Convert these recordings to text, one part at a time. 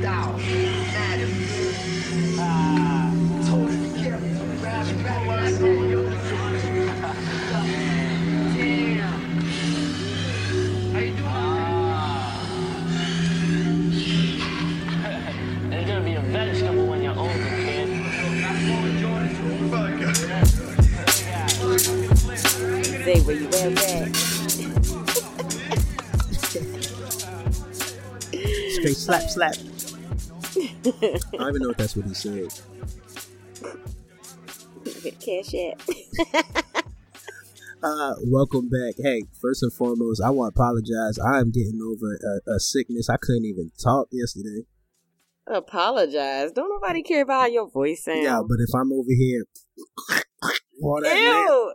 Down. Slap. I don't even know if that's what he said. Cash. Uh, welcome back. Hey, first and foremost, I want to apologize. I am getting over a, a sickness. I couldn't even talk yesterday. Apologize. Don't nobody care about how your voice sounds. Yeah, but if I'm over here, all that man, Ew.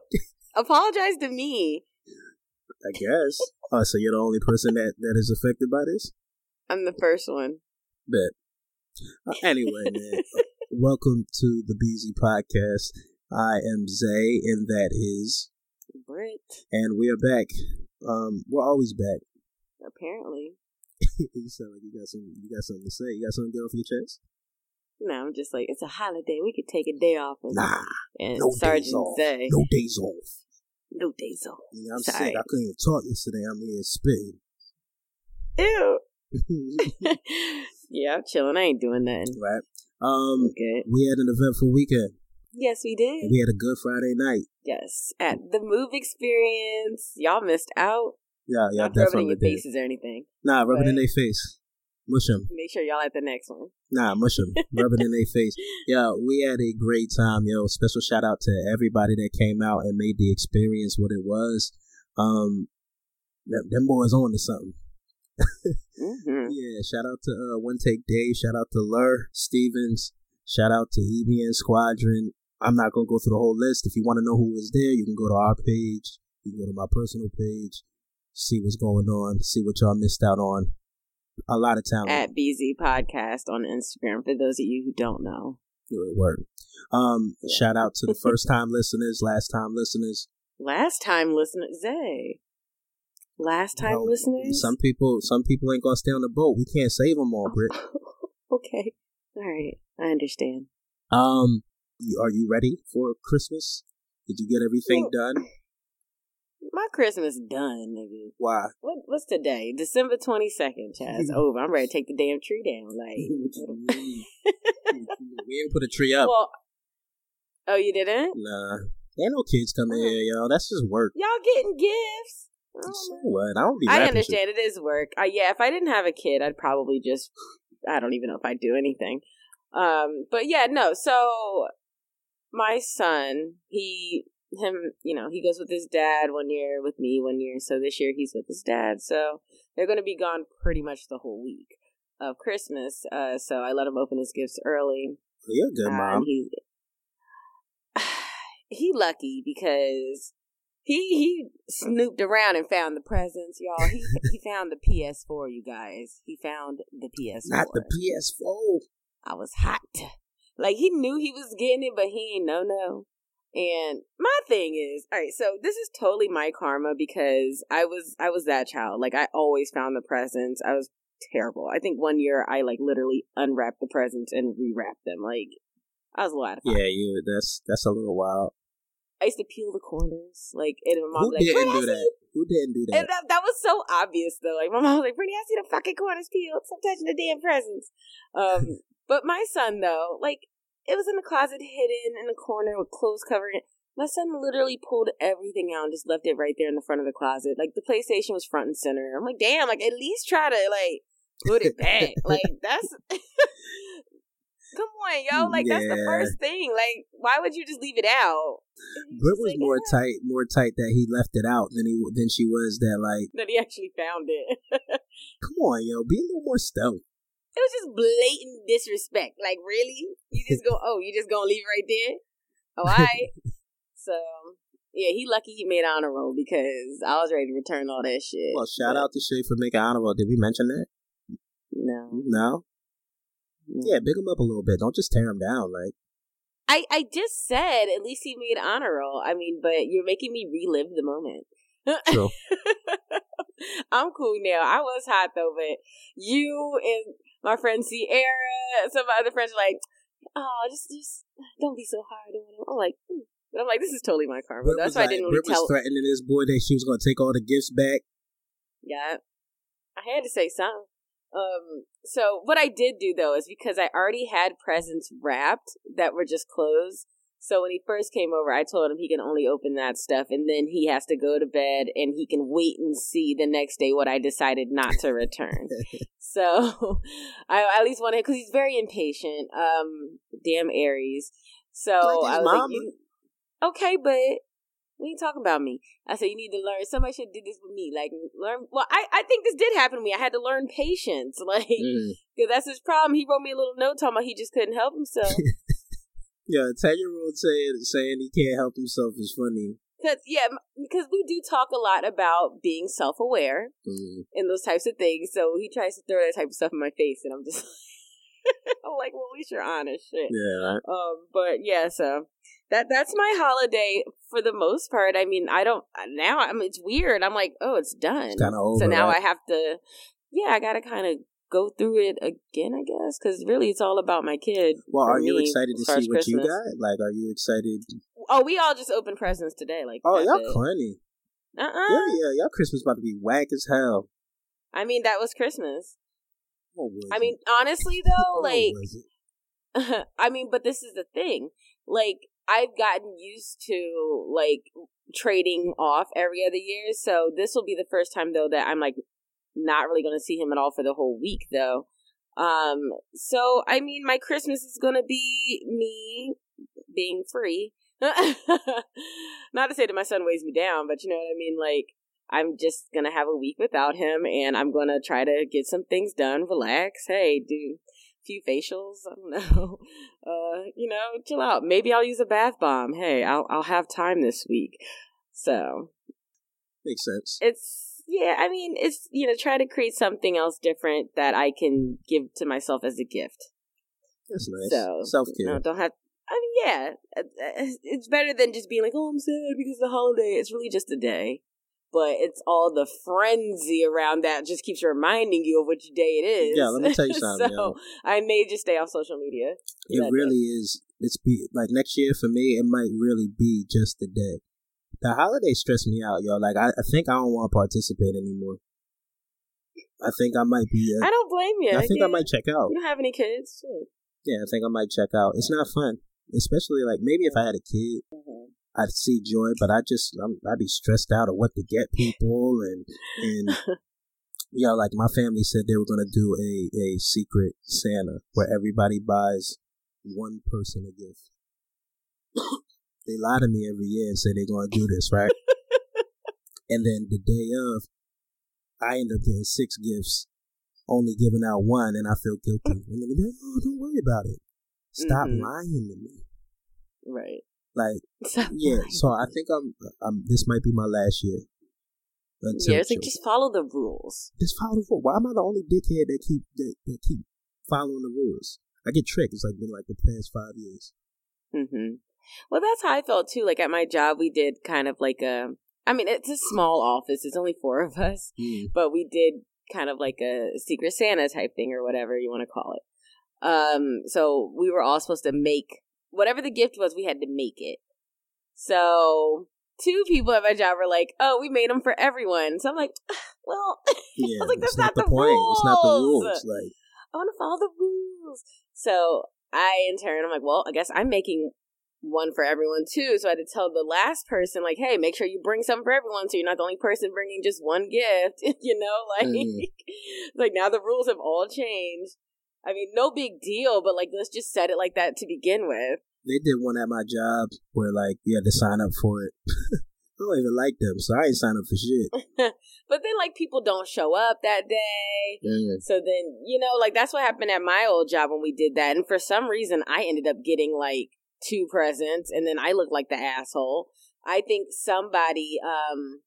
Apologize to me. I guess. Oh, so you're the only person that that is affected by this? I'm the first one. Bet. Uh, anyway, man, welcome to the BZ Podcast. I am Zay, and that is, Brit, and we are back. Um, we're always back. apparently. you sound like you got some, you got something to say. You got something to get off your chest? No, I'm just like, it's a holiday. We could take a day off. And, Nah, and no days off. say, No days off. no days off. Mean, I'm Sorry. sick. I couldn't even talk yesterday. I'm here spitting. Ew. yeah, I'm chilling. I ain't doing nothing. right. Um, Good. we had an eventful weekend. Yes, we did. We had a good Friday night. Yes, at the Move Experience. Y'all missed out. Yeah, yeah, Not rubbing in definitely your did. faces or anything. Nah, rubbing in their face. Mush 'em. Make sure y'all at the next one. Nah, mush Rub rubbing in their face. Yeah, we had a great time, yo. Special shout out to everybody that came out and made the experience what it was. Um, them, them boys on to something. Hmm Yeah, shout out to uh, One Take Dave. Shout out to Lur Stevens. Shout out to EBN Squadron. I'm not gonna go through the whole list. If you want to know who was there, you can go to our page. You can go to my personal page. See what's going on. See what y'all missed out on. A lot of talent. At BZ Podcast on Instagram, for those of you who don't know. Good word. Um, shout out to the first time listeners, last time listeners. Last time listeners, Zay. Last time You listeners? Some people, some people ain't gonna stay on the boat. We can't save them all, Britt. okay. All right. I understand. Um, are you ready for Christmas? Did you get everything done? My Christmas done, nigga. Why? What, what's today? December 22nd, Chaz. over. I'm ready to take the damn tree down. Like, we didn't put a tree up. well, oh, you didn't? Nah, ain't no kids coming here, y'all. That's just work. Y'all getting gifts? I So what? I don't be. I understand it is work. Uh, yeah, if I didn't have a kid, I'd probably just I don't even know if I'd do anything. Um, but yeah, no. So my son, he him, you know, he goes with his dad one year, with me one year. So this year he's with his dad. So they're going to be gone pretty much the whole week of Christmas. Uh, so I let him open his gifts early. You're good And mom. He he lucky because he he snooped around and found the presents, y'all. He he found the PS4, you guys. He found the PS4. Not the PS4. I was hot. Like he knew he was getting it, but he ain't no no. And my thing is, all right, so this is totally my karma because I was I was that child. Like I always found the presents. I was terrible. I think one year I like literally unwrapped the presents and rewrapped them. Like I was a lot of Yeah, you. That's that's a little wild. I used to peel the corners, like, and my mom Who was like, didn't do that? Who didn't do that? And that, that was so obvious, though. Like, my mom was like, Brittany, I see the fucking corners peeled. Stop touching the damn presents. Um, but my son, though, like, it was in the closet, hidden in the corner with clothes covering it. My son literally pulled everything out and just left it right there in the front of the closet. Like, the PlayStation was front and center. I'm like, damn, like, at least try to, like, put it back. like, that's. Come on, yo. Like, that's the first thing. Like, why would you just leave it out? Britt was like, more "Yeah." tight, more tight that he left it out than he than she was that like, that he actually found it. come on, yo, be a little more stealth. it was just blatant disrespect. Like, really? You just go, oh, you just gonna leave right there? Oh, alright. so, yeah, he lucky he made honor roll because I was ready to return all that shit. Well, shout But out to Shay for making honor roll. Did we mention that? No. No. Yeah, big him up a little bit. Don't just tear him down. Like, I, I just said at least he made honor roll. I mean, but you're making me relive the moment. True. I'm cool now. I was hot though, but you and my friend Sierra, some of my other friends are like, "Oh, just just don't be so hard on him." I'm like, hmm. but I'm like, this is totally my karma. Britt That's was why I didn't really Britt was tell. threatening this boy that she was going to take all the gifts back. Yeah. I had to say something. Um, so what I did do though is because I already had presents wrapped that were just closed. So when he first came over, I told him he can only open that stuff and then he has to go to bed and he can wait and see the next day what I decided not to return. so I at least wanted, cause he's very impatient. Um, damn Aries. So Like I was like, mama. you, okay, but we ain't talking about me. I said you need to learn. Somebody should did this with me. Like learn. Well, I I think this did happen to me. I had to learn patience. Like Mm. because that's his problem. He wrote me a little note talking about he just couldn't help himself. Yeah, a 10 year old saying, saying he can't help himself is funny. Cause yeah, because we do talk a lot about being self aware Mm. and those types of things. So he tries to throw that type of stuff in my face, and I'm just. I'm like, well, at least you're honest, shit. Yeah. Um, but yeah, so that that's my holiday for the most part. I mean, I don't now. I mean, it's weird. I'm like, oh, it's done. It's over. so now right? I have to, yeah, I got to kind of go through it again, I guess, because really, it's all about my kid. Well, are you excited to see what you got? Like, are you excited? Oh, we all just opened presents today. Like, Oh, y'all big. funny. Uh-uh. Yeah, yeah, y'all Christmas about to be whack as hell. I mean, that was Christmas. Was I mean, honestly, though, like? I mean, but this is the thing. Like, I've gotten used to like trading off every other year, so this will be the first time though that I'm like not really going to see him at all for the whole week though. Um, so I mean, my Christmas is going to be me being free. not to say that my son weighs me down, but you know what I mean. Like, I'm just gonna have a week without him, and I'm gonna try to get some things done, relax. Hey, do few facials. I don't know. Uh, you know, chill out. Maybe I'll use a bath bomb. Hey, I'll I'll have time this week. So Makes sense. it's yeah. I mean, it's you know, try to create something else different that I can give to myself as a gift. That's nice. So Self You care. know, don't have. I mean, yeah, uh, it's better than just being like, "Oh, I'm sad because of the holiday." It's really just a day, but it's all the frenzy around that just keeps reminding you of which day it is. Yeah, let me tell you something, so yo. I may just stay off social media. It really is. It's be like next year for me. It might really be just the day. The holidays stress me out, yo. Like I, I think I don't want to participate anymore. I think I might be. I don't blame you. I think I might check out. You don't have any kids. Yeah, I think I might check out. It's not fun, especially like maybe if I had a kid, mm-hmm. I'd see joy, but I just I'm, I'd be stressed out of what to get people and and you know, like my family said they were gonna do a a secret Santa where everybody buys one person a gift. they lie to me every year and say they're gonna do this, right? and then the day of, I end up getting six gifts, only giving out one, and I feel guilty. And then they're like, "Oh, don't worry about it. Stop Mhm. lying to me." Right. Like, yeah. So I think I'm. I'm. This might be my last year. Until yeah, it's like just follow the rules. just follow the rule. Why am I the only dickhead that keep that, that keep following the rules? I get tricked. It's like been like the past five years. hmm Well, that's how I felt too. Like at my job, we did kind of like a. I mean, it's a small office. It's only four of us, Mm. but we did kind of like a secret Santa type thing or whatever you want to call it. Um, so we were all supposed to make whatever the gift was. We had to make it. So two people at my job were like, "Oh, we made them for everyone." So I'm like, "Well, Yeah, like, that's not, not the the point. It's not the rules. rules. Like, I want to follow the rules. So I, in turn, I'm like, well, I guess I'm making one for everyone too. So I had to tell the last person, like, hey, make sure you bring some for everyone, so you're not the only person bringing just one gift. you know, like, Mhm. like now the rules have all changed. I mean, no big deal, but like, let's just set it like that to begin with. they did one at my job where like you had to sign up for it. I don't even like them, so I ain't sign up for shit. But then, like, people don't show up that day. Mm. So then, you know, like that's what happened at my old job when we did that. And for some reason, I ended up getting like two presents, and then I looked like the asshole. I think somebody, um,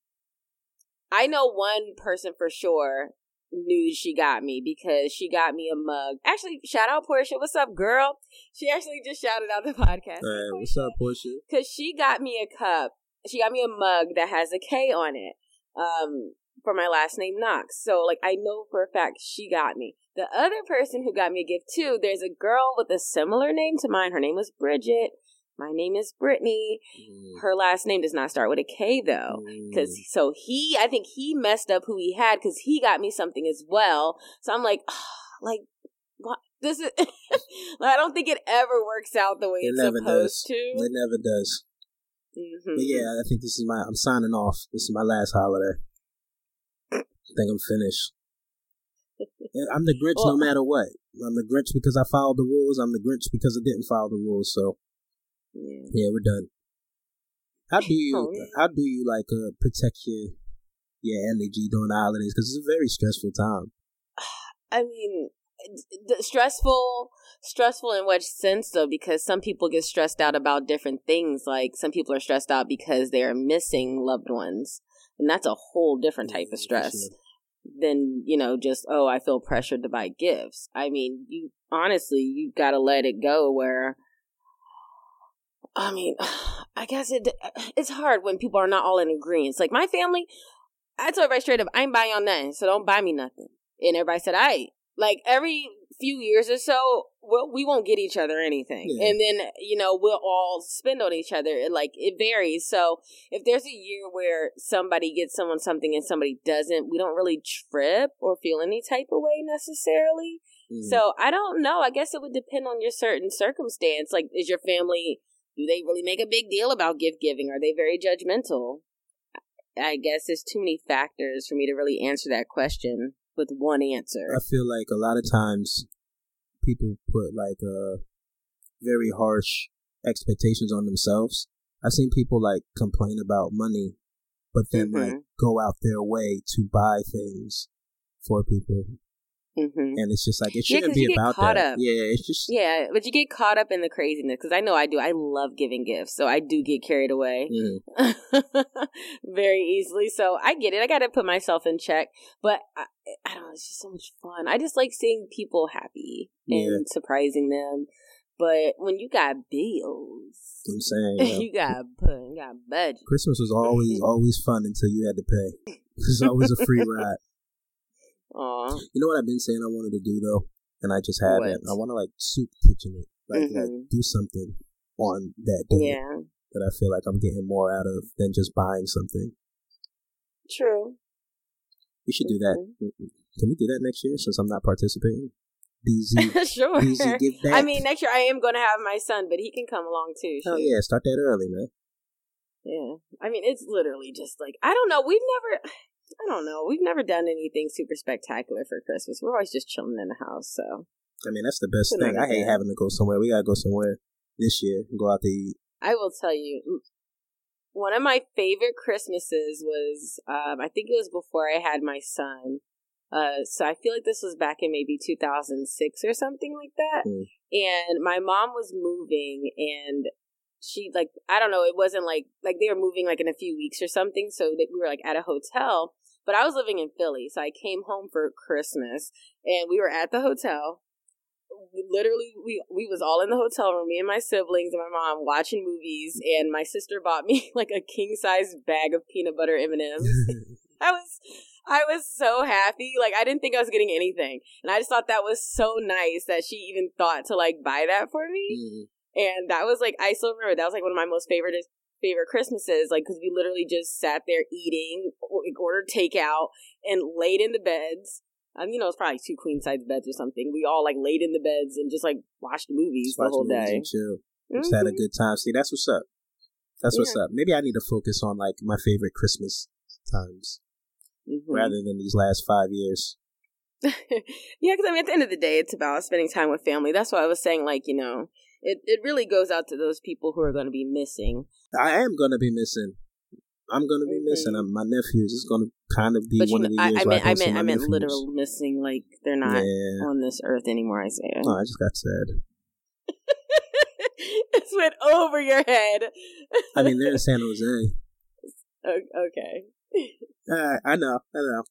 I know one person for sure knew she got me because she got me a mug. Actually, shout out Portia. What's up, girl? She actually just shouted out the podcast. Hey, what's up, Portia? Because she got me a cup. She got me a mug that has a K on it. Um, for my last name Knox. So like I know for a fact she got me. The other person who got me a gift too, there's a girl with a similar name to mine. Her name was Bridget. My name is Brittany. Mm, Her last name does not start with a K though. Cause mm. so he, I think he messed up who he had because he got me something as well. So I'm like, like, what? This is. I don't think it ever works out the way It it's never supposed does. to. It never does. Mhm. But yeah, I think this is my. I'm signing off. This is my last holiday. I think I'm finished. I'm the Grinch no matter what. I'm the Grinch because I followed the rules. I'm the Grinch because I didn't follow the rules. So Yeah. yeah, we're done. How do you Oh, yeah. how do you like uh, protect your your energy during the holidays? Because it's a very stressful time. I mean, d- stressful, stressful in which sense though? Because some people get stressed out about different things. Like some people are stressed out because they are missing loved ones, and that's a whole different type Yeah, of stress sure. than you know just oh I feel pressured to buy gifts. I mean, you honestly you got to let it go. Where I mean, I guess it it's hard when people are not all in agreement. Like my family, I told everybody straight up, I ain't buying y'all nothing, so don't buy me nothing. And everybody said, I like every few years or so, we'll, we won't get each other anything, Yeah. and then you know we'll all spend on each other. And like it varies. So if there's a year where somebody gets someone something and somebody doesn't, we don't really trip or feel any type of way necessarily. Mm. So I don't know. I guess it would depend on your certain circumstance. Like, is your family do they really make a big deal about gift giving? Are they very judgmental? I guess there's too many factors for me to really answer that question with one answer. I feel like a lot of times people put like uh very harsh expectations on themselves. I've seen people like complain about money, but then like Mhm. go out their way to buy things for people, hmm and it's just like it shouldn't you be about that. up. Yeah, it's just Yeah, but you get caught up in the craziness because I know I do. I love giving gifts, so I do get carried away. mm, very easily. So I get it. I got to put myself in check. But I, I don't know. It's just so much fun. I just like seeing people happy and surprising them. But when you got bills, I'm saying. you you got put, you got budget. Christmas was always always fun until you had to pay. It was always a free ride. Aw, You know what I've been saying I wanted to do though, and I just haven't. I want to like soup kitchen it, like like Mhm. do something on that day yeah, that I feel like I'm getting more out of than just buying something. true. We should do that. Mm-hmm. Can we do that next year since I'm not participating? BZ, sure. BZ, give back. I mean, next year I am going to have my son, but he can come along too. oh yeah, start that early, man. Yeah. I mean, it's literally just like, I don't know. We've never, I don't know. We've never done anything super spectacular for Christmas. We're always just chilling in the house. So I mean, that's the best thing. I hate having to go somewhere. We gotta go somewhere this year and go out to eat. I will tell you, one of my favorite Christmases was, um, I think it was before I had my son. Uh, so I feel like this was back in maybe 2006 or something like that. Mm. And my mom was moving and she like, I don't know, it wasn't like, like they were moving like in a few weeks or something. So that we were like at a hotel, but I was living in Philly. So I came home for Christmas and we were at the hotel. Literally, we we was all in the hotel room. Me and my siblings and my mom watching movies, and my sister bought me like a king size bag of peanut butter M and M's. I was I was so happy. Like I didn't think I was getting anything. And I just thought that was so nice that she even thought to like buy that for me. Mm. And that was like I still remember that was like one of my most favorite favorite Christmases. Like because we literally just sat there eating, ordered takeout, and laid in the beds. Um, you know, it's probably two queen size beds or something. We all like laid in the beds and just like watched movies Just the whole movies day. chill. Just had a Mhm. good time. See, that's what's up. That's what's up. Maybe I need to focus on like my favorite Christmas times Mhm. rather than these last five years. yeah, because I mean, at the end of the day, it's about spending time with family. That's why I was saying, like, you know, it, it really goes out to those people who are going to be missing. I am gonna be missing. I'm gonna be missing Mhm. um, my nephews. is gonna kind of be But you one know, of the I, years I meant, I go meant, I meant nephews. literal missing. Like they're not Yeah. on this earth anymore. Isaiah. No, I just got sad. this went over your head. I mean, they're in San Jose. Okay. Uh, I know, I know.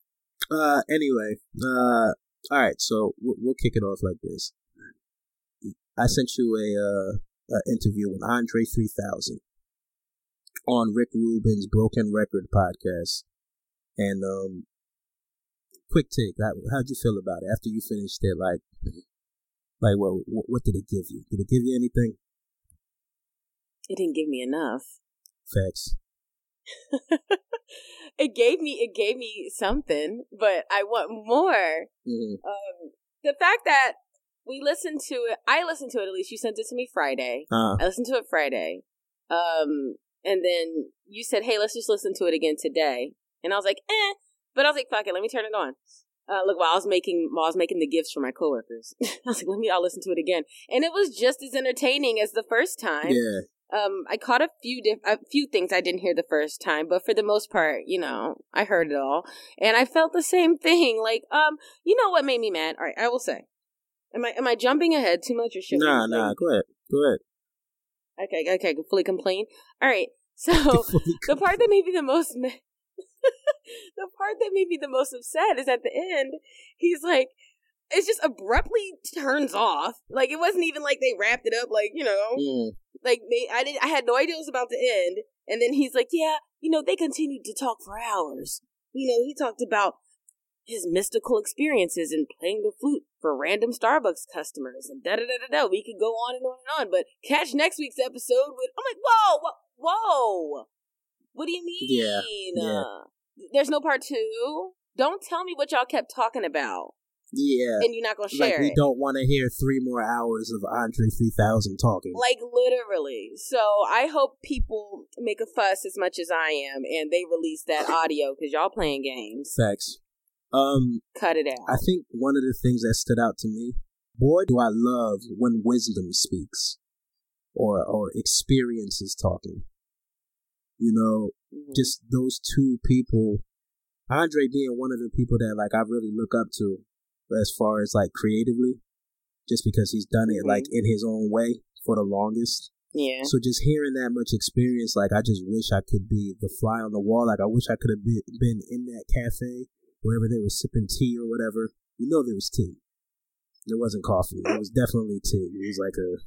Uh, anyway, uh, all right. So we'll, we'll kick it off like this. I sent you a uh, a interview with Andre 3000 on Rick Rubin's Broken Record podcast, and um, quick take. How, how'd you feel about it after you finished it? Like, like what, what? What did it give you? Did it give you anything? It didn't give me enough. Facts. it gave me it gave me something, but I want more. hmm Um, the fact that we listened to it, I listened to it. At least you sent it to me Friday. Uh, I listened to it Friday. Um, and then you said, "Hey, let's just listen to it again today." And I was like, "Eh," but I was like, "Fuck it, let me turn it on." Uh, look, while I was making while I was making the gifts for my coworkers, I was like, "Let me, I'll listen to it again," and it was just as entertaining as the first time. yeah. Um, I caught a few diff- a few things I didn't hear the first time, but for the most part, you know, I heard it all, and I felt the same thing. Like, um, you know what made me mad? All right, I will say, am I am I jumping ahead too much or should? Nah, nah. Go ahead. Go ahead. Okay, okay, fully complain. All right, so the part that made me the most the part that made me the most upset is at the end. He's like, it just abruptly turns off. Like it wasn't even like they wrapped it up. Like you know, Mm. like they, I didn't. I had no idea it was about to end. And then he's like, yeah, you know, they continued to talk for hours. You know, he talked about his mystical experiences in playing the flute for random Starbucks customers and da da da da da. We could go on and on and on, but catch next week's episode with. I'm like, whoa, whoa, whoa. What do you mean? Yeah, yeah. Uh, there's no part two. Don't tell me what y'all kept talking about, Yeah. and you're not gonna Like share we it. don't want to hear three more hours of Andre three thousand talking. Like literally. So I hope people make a fuss as much as I am, and they release that audio because y'all playing games. Facts. Um, Cut it out. I think one of the things that stood out to me, boy, do I love when wisdom speaks, or or experience is talking. You know, Mhm. just those two people, Andre being one of the people that like I really look up to as far as like creatively, just because he's done it Mhm. like in his own way for the longest. yeah. So just hearing that much experience, like I just wish I could be the fly on the wall. Like I wish I could have been, been in that cafe wherever they were sipping tea or whatever. You know there was tea. It wasn't coffee. It was definitely tea. It was like a.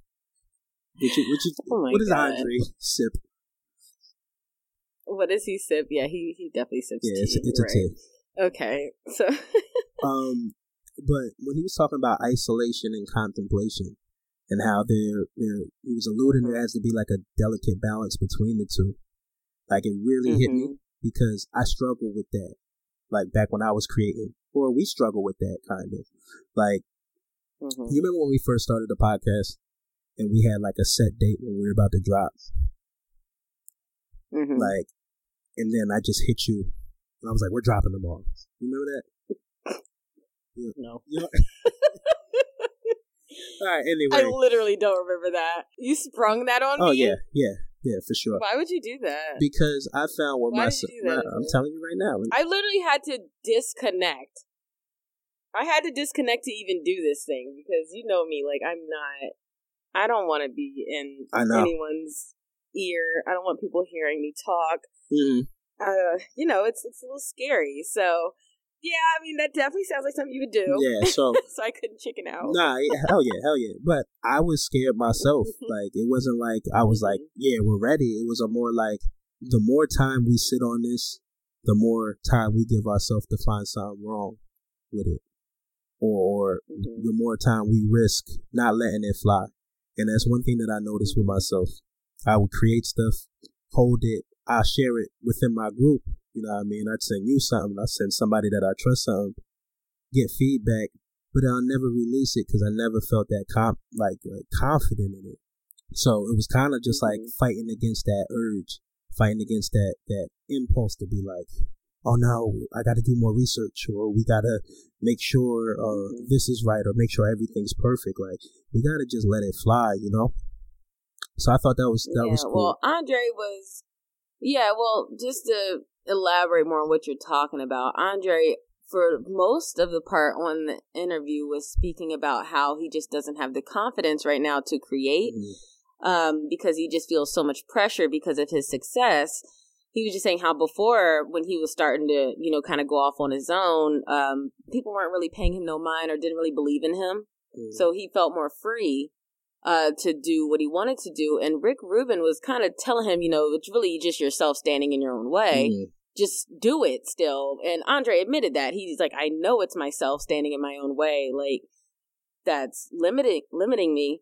Which, which is, Oh what does Andre sip? What does he sip? Yeah, he he definitely sips Yeah, tea. it's, it's a right. tea. Okay, so Um, but when he was talking about isolation and contemplation, and how there, there, he was alluding there has to be like a delicate balance between the two. Like it really hit me Mhm. because I struggle with that. Like back when I was creating, or we struggle with that kind of. Like Mhm. you remember when we first started the podcast, and we had like a set date when we were about to drop, Mhm. like, and then I just hit you, and I was like, "We're dropping them all." You remember that? no, You know? all right. I literally don't remember that. You sprung that on Oh me. Oh, yeah, yeah, yeah, for sure. Why would you do that? Because I found what Why myself, you I'm telling you right now. I literally had to disconnect. I had to disconnect to even do this thing because you know me, like I'm not. I don't want to be in anyone's ear. I don't want people hearing me talk. Mhm. Uh, you know, it's it's a little scary. So, yeah, I mean that definitely sounds like something you would do. Yeah, so so I couldn't chicken out. nah, yeah, hell yeah, hell yeah. But I was scared myself. Like it wasn't like I was like, yeah, we're ready. It was a more like the more time we sit on this, the more time we give ourselves to find something wrong with it, or or Mhm. the more time we risk not letting it fly. And that's one thing that I noticed with myself. I would create stuff, hold it, I share it within my group. You know what I mean? I'd send you something, I send somebody that I trust something, get feedback, but I'll never release it because I never felt that comp like, like confident in it. So it was kind of just like Mhm. fighting against that urge, fighting against that that impulse to be like, oh no, I got to do more research, or we got to make sure uh, Mhm. this is right, or make sure everything's perfect. Like we got to just let it fly, you know. So I thought that was that yeah, was cool. well, Andre was. Yeah, well, just to elaborate more on what you're talking about, Andre, for most of the part on the interview, was speaking about how he just doesn't have the confidence right now to create Mhm. um, because he just feels so much pressure because of his success. He was just saying how before, when he was starting to, you know, kind of go off on his own, um, people weren't really paying him no mind or didn't really believe in him. Mhm. So he felt more free uh, to do what he wanted to do. And Rick Rubin was kind of telling him, you know, it's really just yourself standing in your own way. Mhm. Just do it still. And Andre admitted that he's like, I know it's myself standing in my own way, like that's limiting limiting me.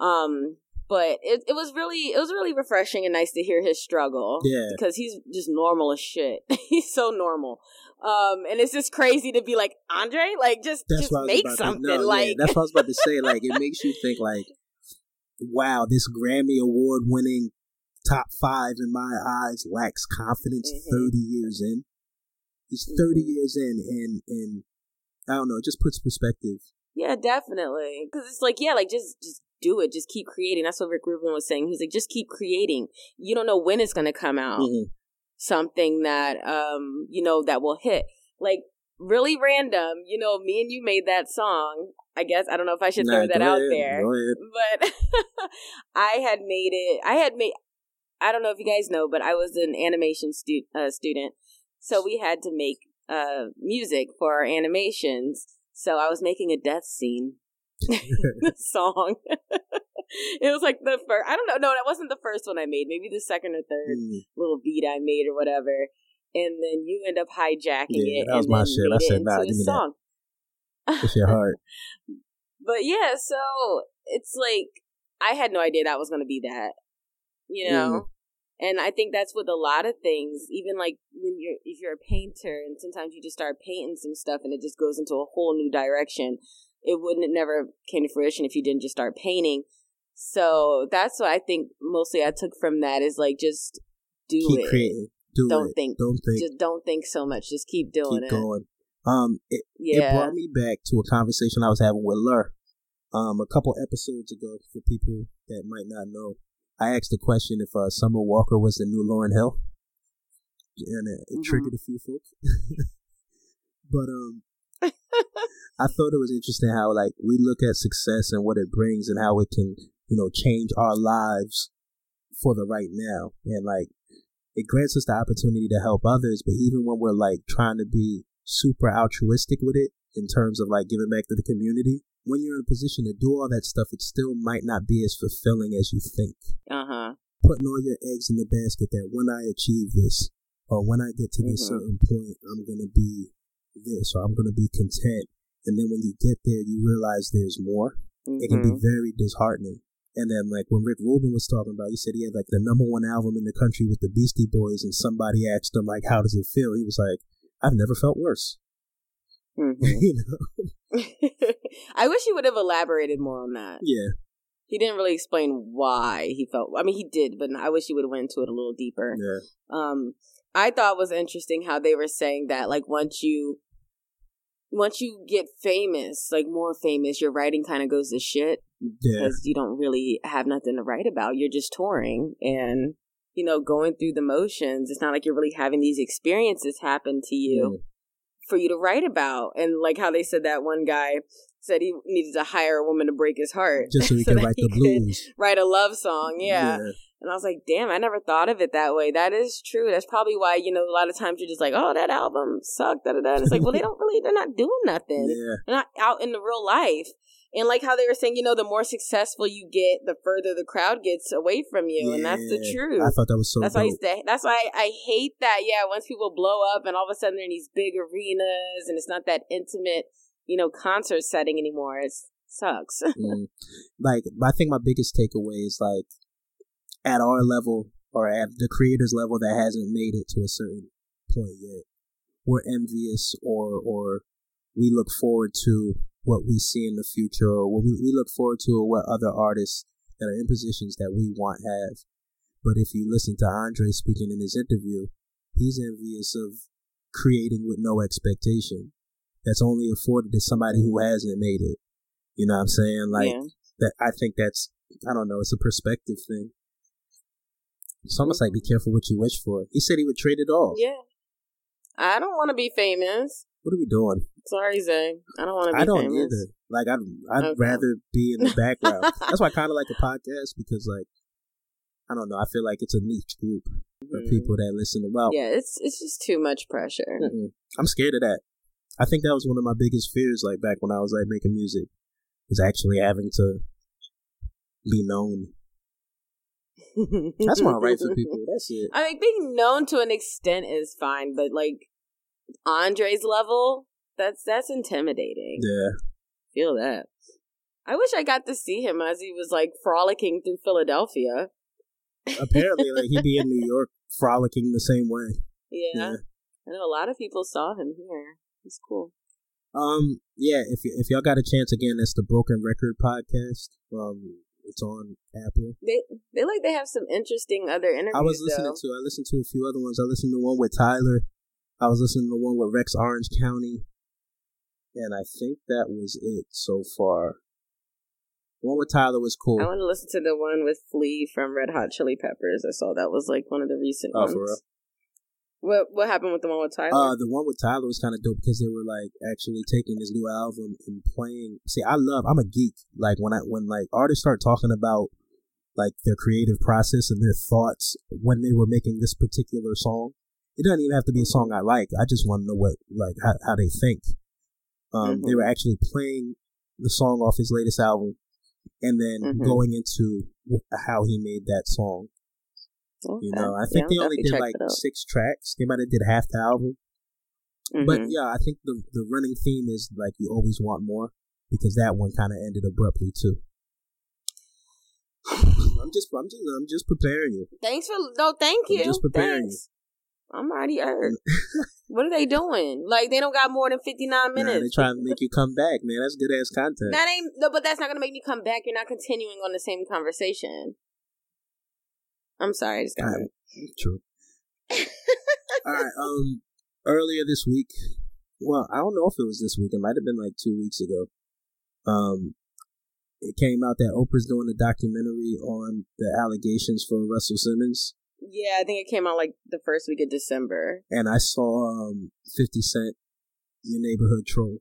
Um, but it it was really it was really refreshing and nice to hear his struggle. Yeah. because he's just normal as shit. he's so normal. Um, and it's just crazy to be like Andre, like just That's just what I was make something. to, no, like yeah, that's what I was about to say. Like it makes you think like, wow, this Grammy award winning top five in my eyes lacks confidence Mhm. 30 years in. He's 30 Mhm. years in and, and I don't know, it just puts perspective. Yeah, definitely. Because it's like, yeah, like just just do it. Just keep creating. That's what Rick Rubin was saying. He's like, just keep creating. You don't know when it's gonna come out. Mhm. Something that um you know that will hit. Like really random. You know, me and you made that song. I guess I don't know if I should Nah, throw that go out ahead, there, but I had made it. I had made. I don't know if you guys know, but I was an animation stu- uh, student, so we had to make uh music for our animations. So I was making a death scene song. it was like the first. I don't know. No, that wasn't the first one I made. Maybe the second or third Mm, little beat I made or whatever. And then you end up hijacking Yeah, it. that was and my shit. I said, nah, give me that. song. It's your heart. But yeah, so it's like I had no idea that was going to be that, you know. Mm. And I think that's with a lot of things. Even like when you're if you're a painter, and sometimes you just start painting some stuff, and it just goes into a whole new direction. It wouldn't it never came to fruition if you didn't just start painting. So that's what I think mostly I took from that is like just do Keep it. creating. Do Don't it. think. Don't think. Just don't think so much. Just keep doing Keep it. going. Um, it, it brought me back to a conversation I was having with Lur. Um, a couple episodes ago, for people that might not know, I asked the question if uh, Summer Walker was the new Lauryn Hill, and it, it Mhm. triggered a few folks. but um, I thought it was interesting how like we look at success and what it brings and how it can you know change our lives for the right now, and like it grants us the opportunity to help others. But even when we're like trying to be super altruistic with it in terms of like giving back to the community, when you're in a position to do all that stuff, it still might not be as fulfilling as you think. Uh huh. Putting all your eggs in the basket that when I achieve this, or when I get to this Mhm. certain point, I'm gonna be this, or I'm gonna be content. And then when you get there, you realize there's more. It can be Mhm. very disheartening. And then, like when Rick Rubin was talking about, he said he had like the number one album in the country with the Beastie Boys, and somebody asked him like, "How does it feel?" He was like, "I've never felt worse." Mhm. you know? I wish he would have elaborated more on that. Yeah. He didn't really explain why he felt. I mean, he did, but I wish he would have went into it a little deeper. Yeah. Um, I thought it was interesting how they were saying that, like, once you, once you get famous, like more famous, your writing kind of goes to shit Yeah. because you don't really have nothing to write about. You're just touring and you know going through the motions. It's not like you're really having these experiences happen to you for you to write about. And like how they said that one guy said he needed to hire a woman to break his heart Just so he so that write he the blues. write a love song. Yeah. And I was like, damn, I never thought of it that way. That is true. That's probably why, you know, a lot of times you're just like, oh, that album sucked. Da, da, da. And it's like, well, they don't really, they're not doing nothing. Yeah. They're not out in the real life. And like how they were saying, you know, the more successful you get, the further the crowd gets away from you. And that's the truth. I thought that was so that's why I dope. used to, that's why I, I hate that. Yeah, once people blow up and all of a sudden they're in these big arenas and it's not that intimate, you know, concert setting anymore. It sucks. Mm. Like, I think my biggest takeaway is like, at our level or at the creator's level that hasn't made it to a certain point yet, we're envious or or we look forward to what we see in the future or what we, we look forward to or what other artists that are in positions that we want have. But if you listen to Andre speaking in his interview, he's envious of creating with no expectation. That's only afforded to somebody who hasn't made it. You know what I'm saying? Like yeah. that I think that's I don't know, it's a perspective thing. It's almost like be mm-hmm. careful what you wish for. He said he would trade it all. Yeah. I don't want to be famous. What are we doing? Sorry, Zay. I don't want to I don't famous. either. Like I'd I'd Okay. rather be in the background. That's why I kind of like a podcast because like I don't know. I feel like it's a niche group of Mhm. people that listen to. Well, Yeah, it's it's just too much pressure. mm-mm. I'm scared of that. I think that was one of my biggest fears. Like back when I was like making music, was actually having to be known. That's my right for people. That's it. I mean, being known to an extent is fine, but like Andre's level, that's that's intimidating. Yeah. Feel that. I wish I got to see him as he was like frolicking through Philadelphia. Apparently, like he'd be in New York frolicking the same way. Yeah. Yeah. I know a lot of people saw him here. He's cool. Um, yeah, if y- if y'all got a chance again, that's the Broken Record podcast. Um, it's on Apple. They they like they have some interesting other interviews. I was listening though. to I listened to a few other ones. I listened to one with Tyler. I was listening to the one with Rex Orange County, and I think that was it so far. The one with Tyler was cool. I want to listen to the one with Flea from Red Hot Chili Peppers. I saw that was like one of the recent Oh, ones. for real? What what happened with the one with Tyler? Uh, the one with Tyler was kind of dope because they were like actually taking this new album and playing. See, I love. I'm a geek. Like when I when like artists start talking about like their creative process and their thoughts when they were making this particular song. It doesn't even have to be a song I like. I just want to know what like how, how they think. Um, they Mhm. were actually playing the song off his latest album, and then Mhm. going into how he made that song. You know, I think I'll they only did like six tracks. They might have did half the album. But Mhm. yeah, I think the the running theme is like you always want more because that one kind of ended abruptly too. I'm just I'm just I'm just preparing you. Thanks for no, thank I'm you. just preparing you. Thanks. I'm already hurt. what are they doing? Like they don't got more than fifty nine Nah, they minutes. trying to make you come back, man. That's good ass content. that ain't no, but that's not gonna make me come back. You're not continuing on the same conversation. I'm sorry, I just got Alright. True. All right. Um, earlier this week, well, I don't know if it was this week. It might have been like two weeks ago. Um, it came out that Oprah's doing a documentary on the allegations for Russell Simmons. Yeah, I think it came out like the first week of December. and I saw um, Fifty Cent, your neighborhood troll.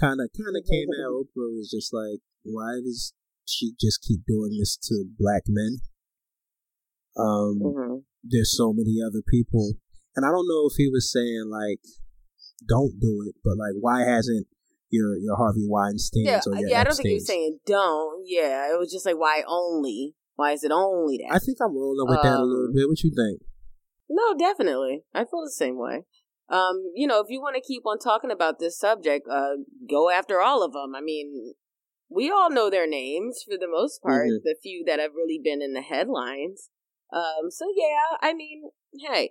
Kind of, kind of came out. Oprah was just like, "Why does she just keep doing this to black men?" Um, hmm there's so many other people, and I don't know if he was saying like, "Don't do it," but like, why hasn't your your Harvey Weinstein Yeah, or your yeah. I don't think he was saying don't. Yeah, it was just like why only? Why is it only that? I think I'm rolling with that a little Um, bit. What you think? No, definitely. I feel the same way. Um, you know, if you want to keep on talking about this subject, uh, go after all of them. I mean, we all know their names for the most part. Mhm. The few that have really been in the headlines. Um, so yeah, I mean, hey,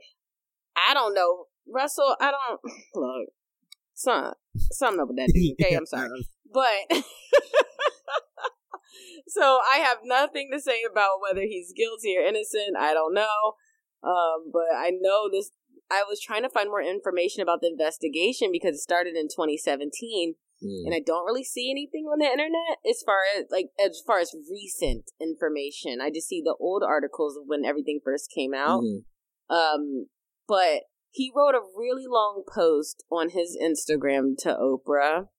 I don't know, Russell. I don't look. Son, something up with that dude. Okay, I'm sorry, but. so I have nothing to say about whether he's guilty or innocent. I don't know. Um, but I know this. I was trying to find more information about the investigation because it started in 2017, Mm. and I don't really see anything on the internet as far as like as far as recent information. I just see the old articles of when everything first came out. Mhm. Um, but he wrote a really long post on his Instagram to Oprah,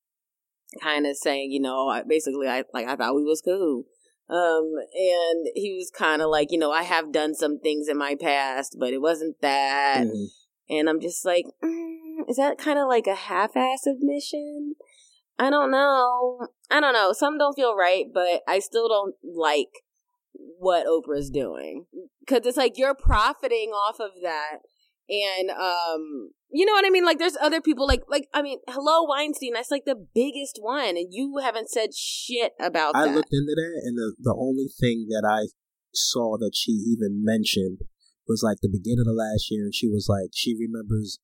kind of saying, you know, I, basically, I like I thought we was cool. Um, and he was kind of like, you know, I have done some things in my past, but it wasn't that. Mhm. And I'm just like, mm, is that kind of like a half-ass admission? I don't know. I don't know. Some don't feel right, but I still don't like what Oprah's doing because it's like you're profiting off of that, and um, you know what I mean. Like, there's other people. Like, like I mean, hello Weinstein. That's like the biggest one, and you haven't said shit about that. I that. looked into that, and the the only thing that I saw that she even mentioned was like the beginning of last year, and she was like she remembers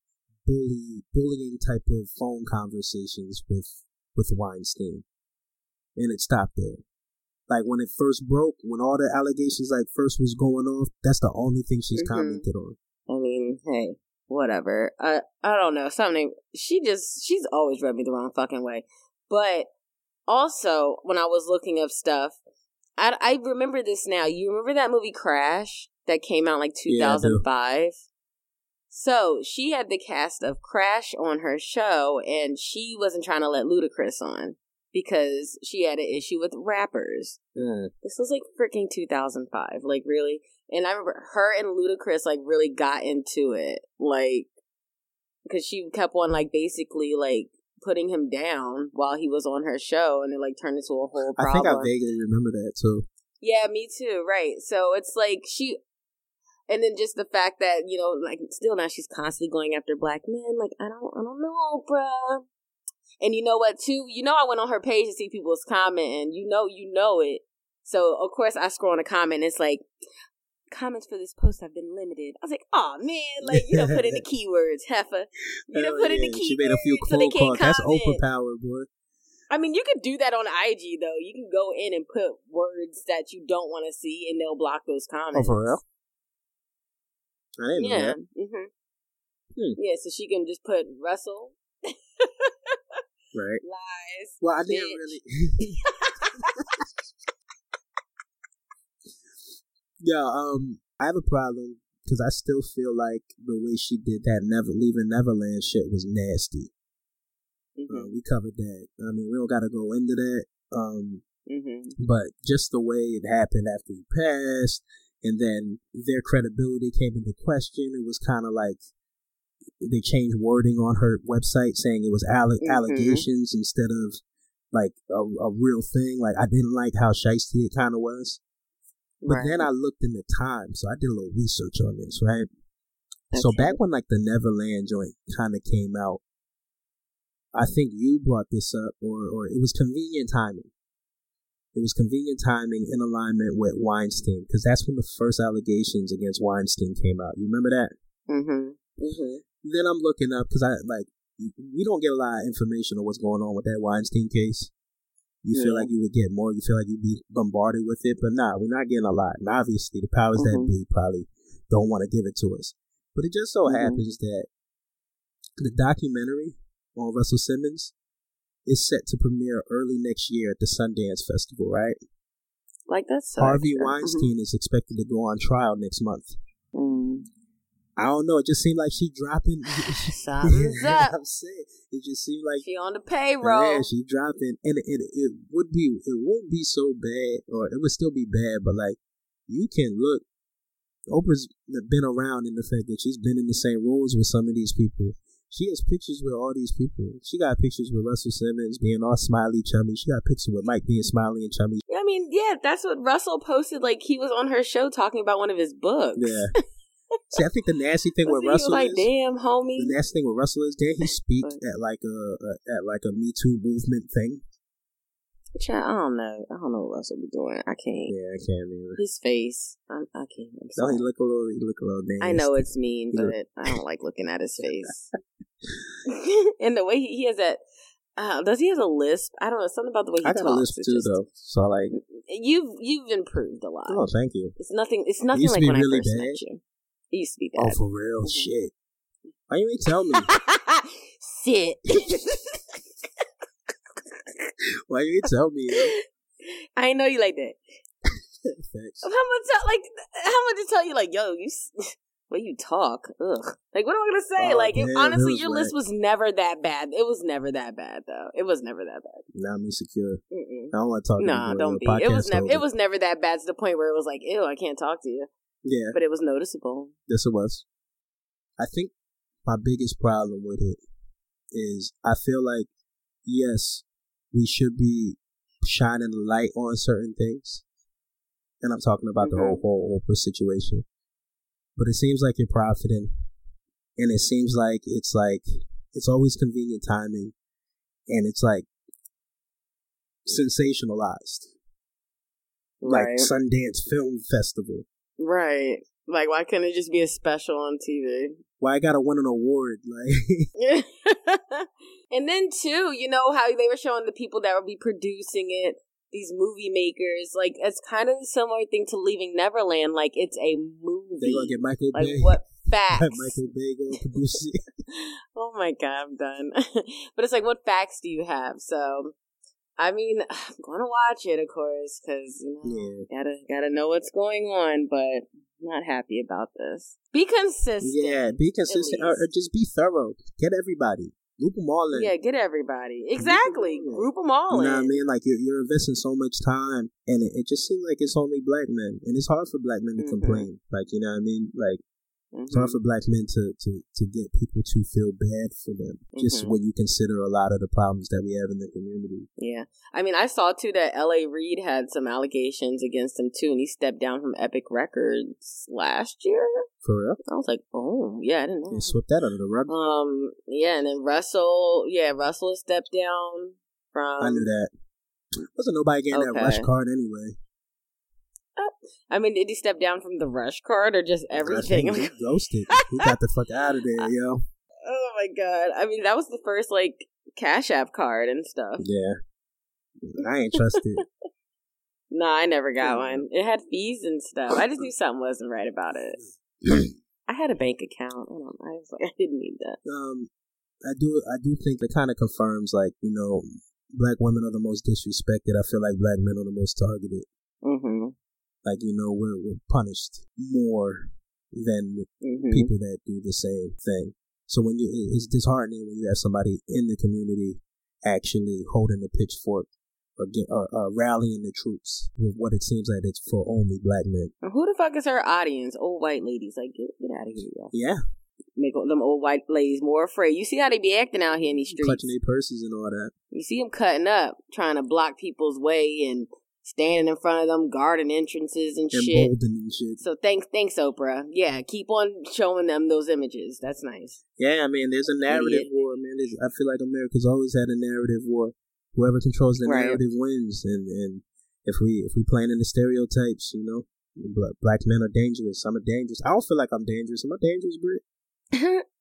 bully bullying type of phone conversations with with Weinstein, and it stopped there. Like when it first broke, when all the allegations like first was going off, that's the only thing she's Mhm. commented on. Mean, hey, whatever. I I don't know. Something she just she's always rubbed me the wrong fucking way. But also, when I was looking up stuff, I I remember this now. You remember that movie Crash that came out like Yeah, 2005? So she had the cast of Crash on her show, and she wasn't trying to let Ludacris on because she had an issue with rappers. Yeah. This was like freaking 2005. Like, really? And I remember her and Ludacris, like, really got into it. Like, because she kept on, like, basically, like, putting him down while he was on her show, and it, like, turned into a whole I think I vaguely remember that too. Yeah, me too. Right. So it's like she, and then just the fact that you know, like, still now she's constantly going after black men. Like, I don't, I don't know, bruh. And you know what? Too, you know, I went on her page to see people's comment, and you know, you know it. So of course, I scroll on a comment. And it's like comments for this post have been limited. I was like, oh man, like you don't put in the keywords, heifer. You don't put in the keywords. She made a few so they phone calls. That's comment. overpowered, boy. I mean, you could do that on IG though. You can go in and put words that you don't want to see, and they'll block those Oh, comments. for real? I didn't know Yeah. that. hmm Hmm. Yeah, so she can just put Russell Right. lies. Well, I didn't Bitch. really. yeah, um, I have a problem because I still feel like the way she did that Never Leaving Neverland shit was nasty. hmm Uh, we covered that. I mean, we don't got to go into that. Um, hmm but just the way it happened after he passed, and then their credibility came into question. It was kind of like they changed wording on her website saying it was alle- Mhm. allegations instead of like a, a real thing. Like I didn't like how shisty it kind of was. But then I looked in the time, so I did a little research on this, right? So back when like the Neverland joint kind of came out, I think you brought this up, or or it was convenient timing. It was convenient timing in alignment with Weinstein, because that's when the first allegations against Weinstein came out. You remember that? hmm hmm Then I'm looking up because I like we don't get a lot of information on what's going on with that Weinstein case. You feel like you would get more. You feel like you'd be bombarded with it, but nah, we're not getting a lot. And obviously, the powers that Mhm. be probably don't want to give it to us. But it just so Mhm. happens that the documentary on Russell Simmons is set to premiere early next year at the Sundance Festival. Right? Like that's so Harvey extra. Weinstein is expected to go on trial next month. Mhm. I don't know. It just seemed like she dropping. Something's up. I'm saying it just seemed like She on the payroll. Yeah, she dropping, and it, it, it would be it wouldn't be so bad, or it would still be bad, but like you can look. Oprah's been around in the fact that she's been in the same rooms with some of these people. She has pictures with all these people. She got pictures with Russell Simmons being all smiley, chummy. She got pictures with Mike being smiley and chummy. I mean, yeah, that's what Russell posted. Like he was on her show talking about one of his books. Yeah. See, I think the nasty thing with Russell like, is damn, homie. the nasty thing with Russell is did he speak at like a, a at like a Me Too movement thing? Child, I don't know. I don't know what Russell be doing. I can't. Yeah, I can't even. His face. I, I can't. I'm Don't he look a little? He look a little nasty. I know it's mean, He but look- I don't like looking at his face. and the way he, he has that. Uh, does he have a lisp? I don't know. Something about the way he I talks. got a lisp too, just- though. So like, You've you've improved a lot. oh, thank you. It's nothing. It's nothing like when really I first bad. met you. It used to be bad. Oh, for real? Mhm. Shit. Why you ain't tell me? Shit. Why you ain't tell me? yo? I ain't know you like that. Facts. How much? Tell, like how much to tell you? Like yo, you. Way you talk, ugh. Like what am I gonna say? Oh, like it, damn, honestly, your list was never that bad. It was never that bad though. It was never that bad. Now I'm insecure. Mm-mm. I don't want to talk. Nah, don't be. It was never. It was never that bad to the point where it was like, ew, I can't talk to you. Yeah, But it was noticeable. yes, it was. I think my biggest problem with it is I feel like yes, we should be shining the light on certain things, and I'm talking about the Mhm. whole whole Oprah situation. But it seems like you're profiting, and it seems like it's like it's always convenient timing, and it's like sensationalized, like Sundance Film Festival. Right. Like, why couldn't it just be a special on TV? Why I gotta win an award? Like, and then too, you know how they were showing the people that would be producing it, these movie makers. Like it's kind of a similar thing to Leaving Neverland. Like it's a movie. they gonna get Michael like Bay. what facts? Michael Bay gonna produce it. oh my god, I'm done. but it's like, what facts do you have? So, I mean, I'm gonna watch it, of course, because you know, Yeah. gotta gotta know what's going on. But I'm not happy about this. Be consistent. Yeah, be consistent or, or just be thorough. Get everybody, Group them all in. Yeah, get everybody. Exactly. all in. Group them all in. You know what I mean? Like you're, you're investing so much time, and it, it just seems like it's only black men, and it's hard for black men to Mhm. complain. Like you know what I mean? Like It's hard for black men to, to, to get people to feel bad for them. Just Mhm. when you consider a lot of the problems that we have in the community. Yeah. I mean, I saw too that L.A. Reid had some allegations against him too, and he stepped down from Epic Records last year. For real? I was like, oh, yeah, I didn't know. They swept that under the rug. Um, yeah, and then Russell, yeah, Russell stepped down from. I knew that. Wasn't nobody getting that rush card anyway. I mean, did he step down from the RushCard or just everything? He ghosted. he got the fuck out of there, yo. oh my god! I mean, that was the first like Cash App card and stuff. Yeah. I ain't trusted. No, I never got one. It had fees and stuff. I just knew something wasn't right about it. I had a bank account. I, don't, I was like, I didn't need that. um, I do. I do think that kind of confirms, like you know, black women are the most disrespected. I feel like black men are the most targeted. Mm-hmm. Like you know, we're we're punished more than Mm-hmm. people that do the same thing. So when you, it's disheartening when you have somebody in the community actually holding the pitchfork or get or, or rallying the troops with what it seems like it's for only black men. Who the fuck is her audience? Old white ladies. Like, get, get out of here, y'all. Yeah, Make them old white ladies more afraid. You see how they be acting out here in these streets. clutching their purses and all that. You see them cutting up, trying to block people's way and standing in front of them, guarding entrances and shit. Emboldening shit. So thanks, thanks, Oprah. Yeah, keep on showing them those images. That's nice. Yeah, I mean, there's a narrative Idiot. war, man. There's, I feel like America's always had a narrative war. Whoever controls the Right. narrative wins, and and if we if we playing in the stereotypes, you know, black, men are dangerous. I'm a dangerous. I don't feel like I'm dangerous. I'm I dangerous, Britt?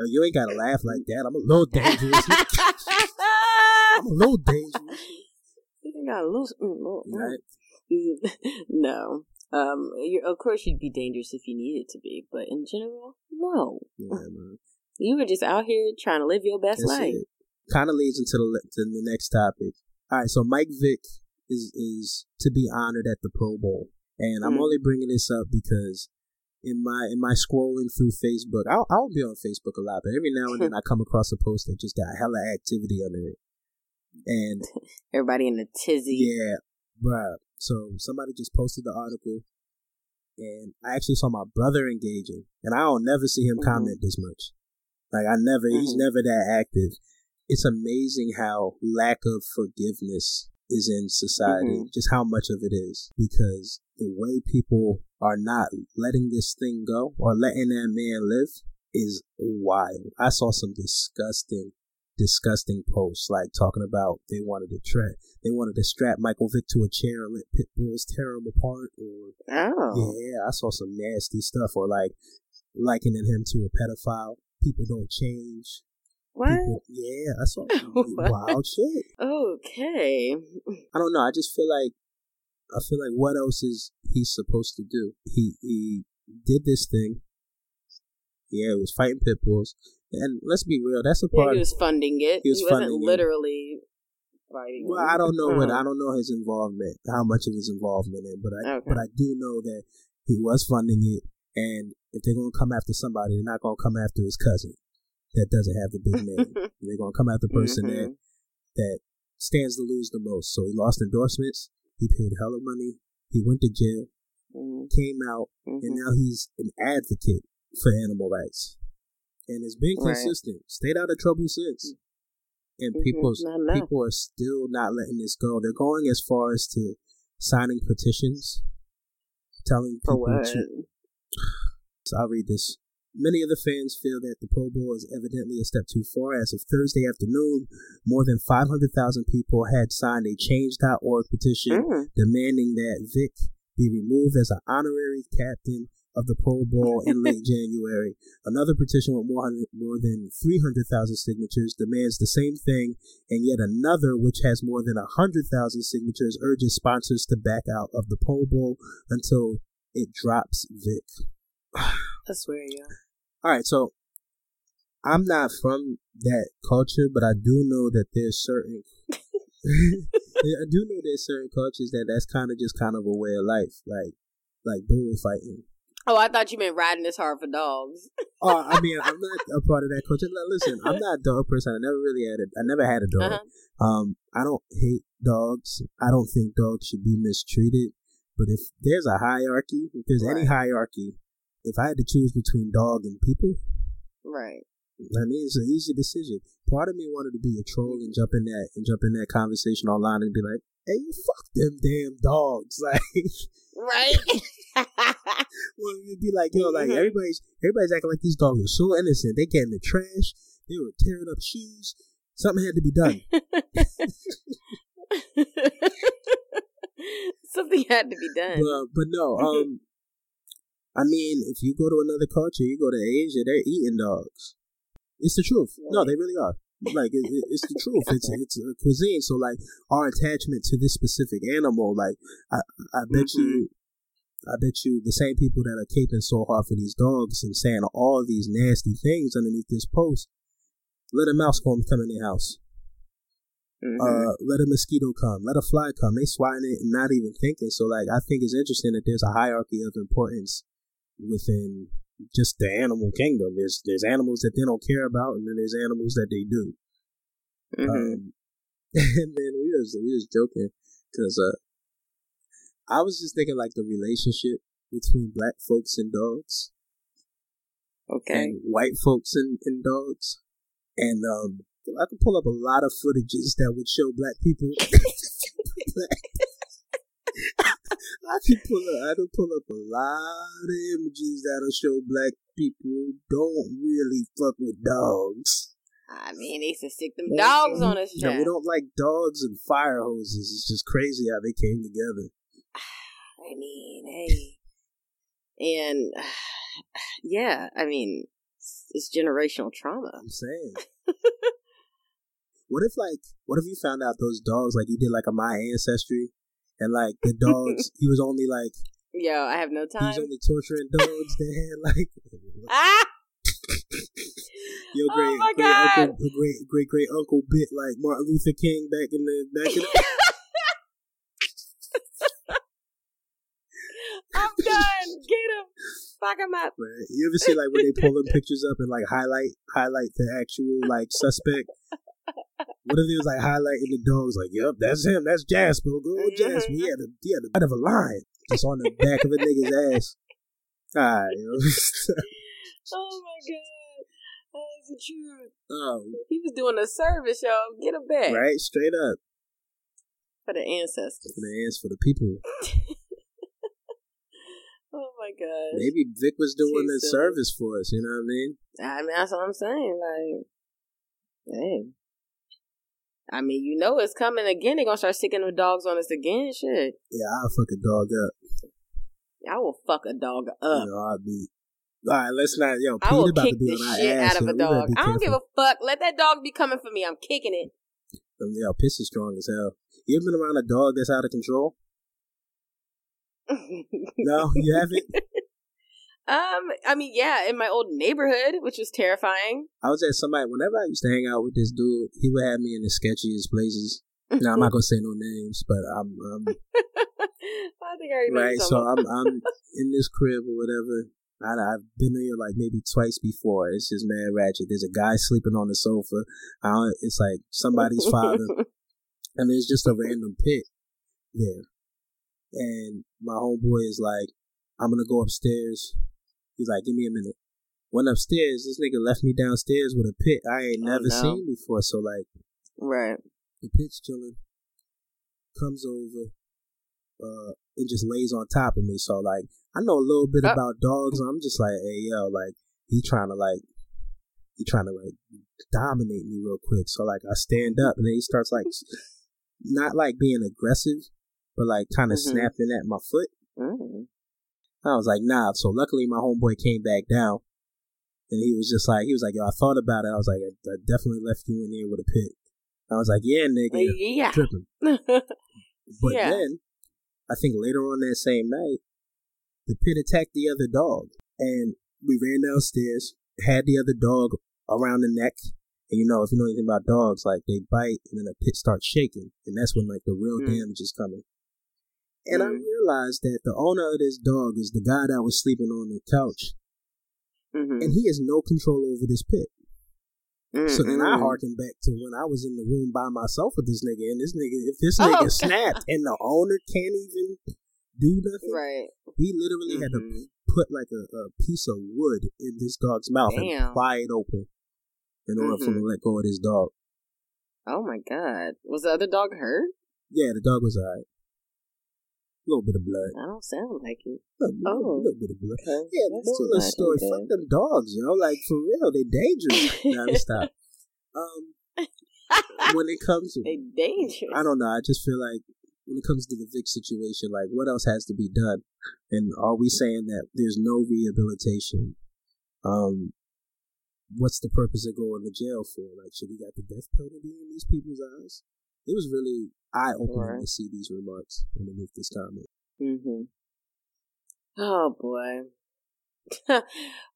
No, you ain't gotta laugh like that. I'm a little dangerous. I'm a little dangerous. You think I lose? mm, mm, mm. Right? Mm, no. Um, you, of course you'd be dangerous if you needed to be, but in general, no. Yeah, man. You were just out here trying to live your best That's life. Kind of leads into the to the next topic. All right, so Mike Vick is is to be honored at the Pro Bowl, and I'm Mhm. only bringing this up because in my in my scrolling through Facebook, I'll, I'll be on Facebook a lot, but every now and then I come across a post that just got hella activity under it, and Everybody in the tizzy. yeah, bruh. So somebody just posted the article, and I actually saw my brother engaging, and I don't never see him Mhm. comment this much. Like I never, he's Mhm. never that active. It's amazing how lack of forgiveness is in society. Mhm. Just how much of it is because the way people are not letting this thing go or letting that man live is wild. I saw some disgusting, disgusting posts like talking about they wanted to trap, they wanted to strap Michael Vick to a chair and let pit bulls tear him apart, or Oh. yeah, I saw some nasty stuff, or like likening him to a pedophile. People don't change. What? People, yeah, I saw wild shit. Okay. I don't know. I just feel like I feel like what else is he supposed to do? He he did this thing. Yeah, he was fighting pit bulls, and let's be real. That's a Yeah, part. he was funding it. He was He wasn't funding it. literally fighting. Well, I don't know what Uh-huh. I don't know his involvement, how much of his involvement in, but I Okay. but I do know that he was funding it, and if they're gonna come after somebody, they're not gonna come after his cousin that doesn't have the big name. they're gonna come after the person that Mhm. that stands to lose the most. So he lost endorsements. He paid hella money. He went to jail, Mhm. came out, and Mhm. now he's an advocate for animal rights, and it's been Right. consistent. Stayed out of trouble since. And Mhm. people's Not enough. people are still not letting this go. They're going as far as to signing petitions, telling people to. So I'll read this. Many of the fans feel that the Pro Bowl is evidently a step too far. As of Thursday afternoon, more than 500,000 people had signed a Change.org petition Mm. demanding that Vick be removed as an honorary captain of the Pro Bowl in late January. Another petition with more, more than 300,000 signatures demands the same thing, and yet another, which has more than 100,000 signatures, urges sponsors to back out of the Pro Bowl until it drops Vick. I swear, yeah. All right, so I'm not from that culture, but I do know that there's certain. I do know there's certain cultures that that's kind of just kind of a way of life, like like bullfighting. Oh, I thought you meant riding this hard for dogs. Oh, I mean, I'm not a part of that culture. Listen, I'm not a dog person. I never really had a. I never had a dog. Uh-huh. Um, I don't hate dogs. I don't think dogs should be mistreated. But if there's a hierarchy, if there's any hierarchy, if I had to choose between dog and people, Right. I mean, it's an easy decision. Part of me wanted to be a troll and jump in that and jump in that conversation online and be like, "Hey, you fuck them damn dogs!" Like, Right. well, you'd be like, "Yo, like everybody's everybody's acting like these dogs are so innocent. They get in the trash. They were tearing up shoes. Something had to be done." Something had to be done. but, but no, um, I mean, if you go to another culture, you go to Asia, they're eating dogs. It's the truth. No, they really are. Like it, it- it's the truth. It's it's a cuisine. So like our attachment to this specific animal, like I I bet you, I bet you the same people that are caping so hard for these dogs and saying all these nasty things underneath this post, let a mouse come come in their house. Mhm. Uh, let a mosquito come, let a fly come. They swatting it and not even thinking. So like I think it's interesting that there's a hierarchy of importance within just the animal kingdom. There's there's animals that they don't care about, and then there's animals that they do. Mhm. Um, and then we was we was joking because uh, I was just thinking like the relationship between black folks and dogs okay. and white folks and, and dogs, and um, I could pull up a lot of footages that would show black people. I can pull up. I could pull up a lot of images that'll show black people don't really fuck with dogs. I mean, they used to stick them dogs on us. Yeah, we don't like dogs and fire hoses. It's just crazy how they came together. I mean, hey. And yeah, I mean, it's, it's generational trauma. I'm saying. what if like, what if you found out those dogs like you did like a my ancestry, and like the dogs, he was only like Yo, I have no he time. was only torturing dogs that had like ah! your Oh great my great God. uncle, great great great uncle bit like Martin Luther King back in the back in the, I'm done. Get him. Fuck him up. Right. You ever see like when they pull them pictures up and like highlight highlight the actual like suspect? What if it was like highlighting the dogs? Like, yep, that's him. That's Jasper. Go on, Jasper. He had a he had a bit of a line just on the back of a nigga's ass. Ah, you know. Oh my god. That's the truth. oh, He was doing a service, yo. Get him back. right, straight up For the ancestors. for the hands for the people. Oh my gosh. Maybe Vick was doing the service for us. You know what I mean? I mean, that's what I'm saying. Like, dang. I mean, you know it's coming again. They're gonna start sticking the dogs on us again. Shit. Yeah, I'll fuck a dog up. I will fuck a dog You up. know, I'll be. All right, let's not. Yo, I Pete will about kick to be the on shit ass. out of a dog. I don't give a fuck. Let that dog be coming for me. I'm kicking it. Um, Yo, piss is strong as hell. You ever been around a dog that's out of control? No, you haven't. um, I mean, yeah, in my old neighborhood, which was terrifying. I was at somebody. Whenever I used to hang out with this dude, he would have me in the sketchiest places. Now I'm not gonna say no names, but I'm, I'm I think I already right. So I'm I'm in this crib or whatever. I, I've been here like maybe twice before. It's just mad ratchet. There's a guy sleeping on the sofa. I don't, it's like somebody's father, and there's just a random pit there. And my homeboy is like, I'm gonna go upstairs. He's like, give me a minute. Went upstairs. This nigga left me downstairs with a pit I ain't Oh, never no. seen before. So like, right. the pit's chilling, comes over, uh, and just lays on top of me. So like, I know a little bit Oh. about dogs. I'm just like, hey yo, like he trying to like, he trying to like dominate me real quick. So like, I stand up and then he starts like, not like being aggressive, but like kind of Mhm. snapping at my foot. Mm. I was like, nah. So luckily my homeboy came back down. And he was just like, he was like, yo, I thought about it. I was like, I, I definitely left you in here with a pit. I was like, yeah, nigga, Yeah. tripping. But Yeah. then, I think later on that same night, the pit attacked the other dog. And we ran downstairs, had the other dog around the neck. And you know, if you know anything about dogs, like they bite and then the pit starts shaking. And that's when like the real Mm. damage is coming. And I Mm. realized that the owner of this dog is the guy that was sleeping on the couch. Mhm. And he has no control over this pit. So then I Mm-mm. harken back to when I was in the room by myself with this nigga, and this nigga, if this Oh, nigga God. snapped and the owner can't even do nothing. Right. We literally had to Mhm. put like a, a piece of wood in this dog's mouth and Damn. pry it open in order for him to let go of this dog. Oh my god. Was the other dog hurt? Yeah, the dog was alright. A little bit of blood. I don't sound like it. A little, Oh. little bit of blood. Okay. Yeah, That's moral of the story. Fuck them dogs, yo. Like for real, they're dangerous. nah, let stop. Um, when it comes, to, They dangerous. I don't know. I just feel like when it comes to the Vick situation, like what else has to be done? And are we saying that there's no rehabilitation? Um, what's the purpose of going to jail for? Like, should we got the death penalty in these people's eyes? It was really eye opening Right. to see these remarks underneath this comment. Mm-hmm. Oh boy.